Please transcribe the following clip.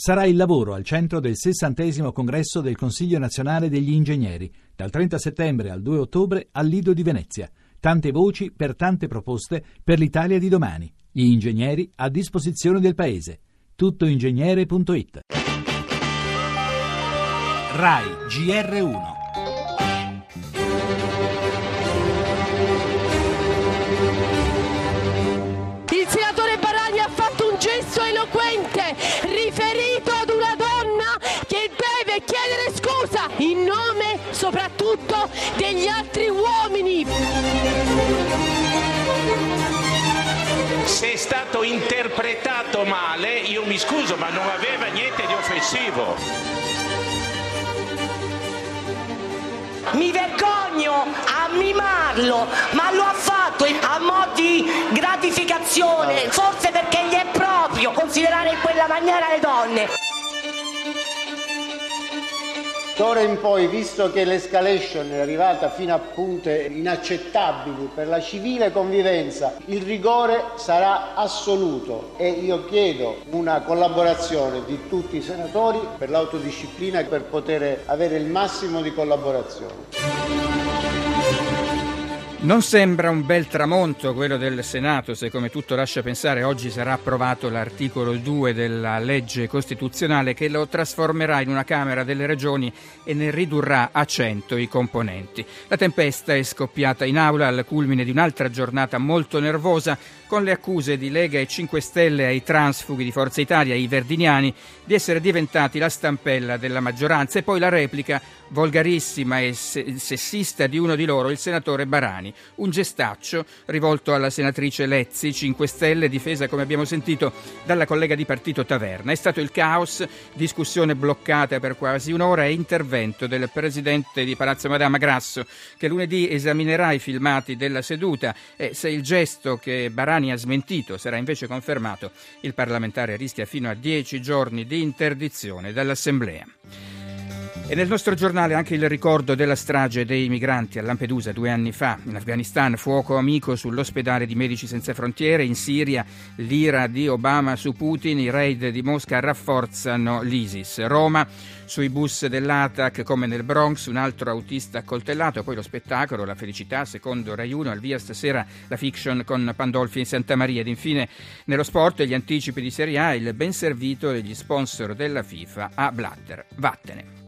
Sarà il lavoro al centro del sessantesimo congresso del Consiglio nazionale degli ingegneri, dal 30 settembre al 2 ottobre al Lido di Venezia. Tante voci per tante proposte per l'Italia di domani. Gli ingegneri a disposizione del Paese. Tuttoingegnere.it RAI GR1 Il senatore Barani ha fatto un gesto eloquente chiedere scusa in nome soprattutto degli altri uomini. Se è stato interpretato male, io mi scuso, ma non aveva niente di offensivo. Mi vergogno a mimarlo, ma lo ha fatto a mo' di gratificazione, forse perché gli è proprio considerare in quella maniera le donne. D'ora in poi, visto che l'escalation è arrivata fino a punte inaccettabili per la civile convivenza, il rigore sarà assoluto e io chiedo una collaborazione di tutti i senatori per l'autodisciplina e per poter avere il massimo di collaborazione. Non sembra un bel tramonto quello del Senato se come tutto lascia pensare oggi sarà approvato l'articolo 2 della legge costituzionale che lo trasformerà in una Camera delle Regioni e ne ridurrà a 100 i componenti. La tempesta è scoppiata in aula al culmine di un'altra giornata molto nervosa con le accuse di Lega e 5 Stelle ai transfughi di Forza Italia e ai verdiniani di essere diventati la stampella della maggioranza e poi la replica volgarissima e sessista di uno di loro, il senatore Barani. Un gestaccio rivolto alla senatrice Lezzi, 5 Stelle, difesa, come abbiamo sentito, dalla collega di partito Taverna. È stato il caos, discussione bloccata per quasi un'ora e intervento del presidente di Palazzo Madama Grasso, che lunedì esaminerà i filmati della seduta e se il gesto che Barani ha smentito sarà invece confermato, il parlamentare rischia fino a 10 giorni di interdizione dall'Assemblea. E nel nostro giornale anche il ricordo della strage dei migranti a Lampedusa due anni fa. In Afghanistan fuoco amico sull'ospedale di Medici Senza Frontiere. In Siria l'ira di Obama su Putin. I raid di Mosca rafforzano l'ISIS. Roma sui bus dell'ATAC come nel Bronx un altro autista accoltellato. Poi lo spettacolo, la felicità secondo Rai 1. Al via stasera la fiction con Pandolfi in Santa Maria. Ed infine nello sport gli anticipi di Serie A il ben servito degli sponsor della FIFA a Blatter. Vattene.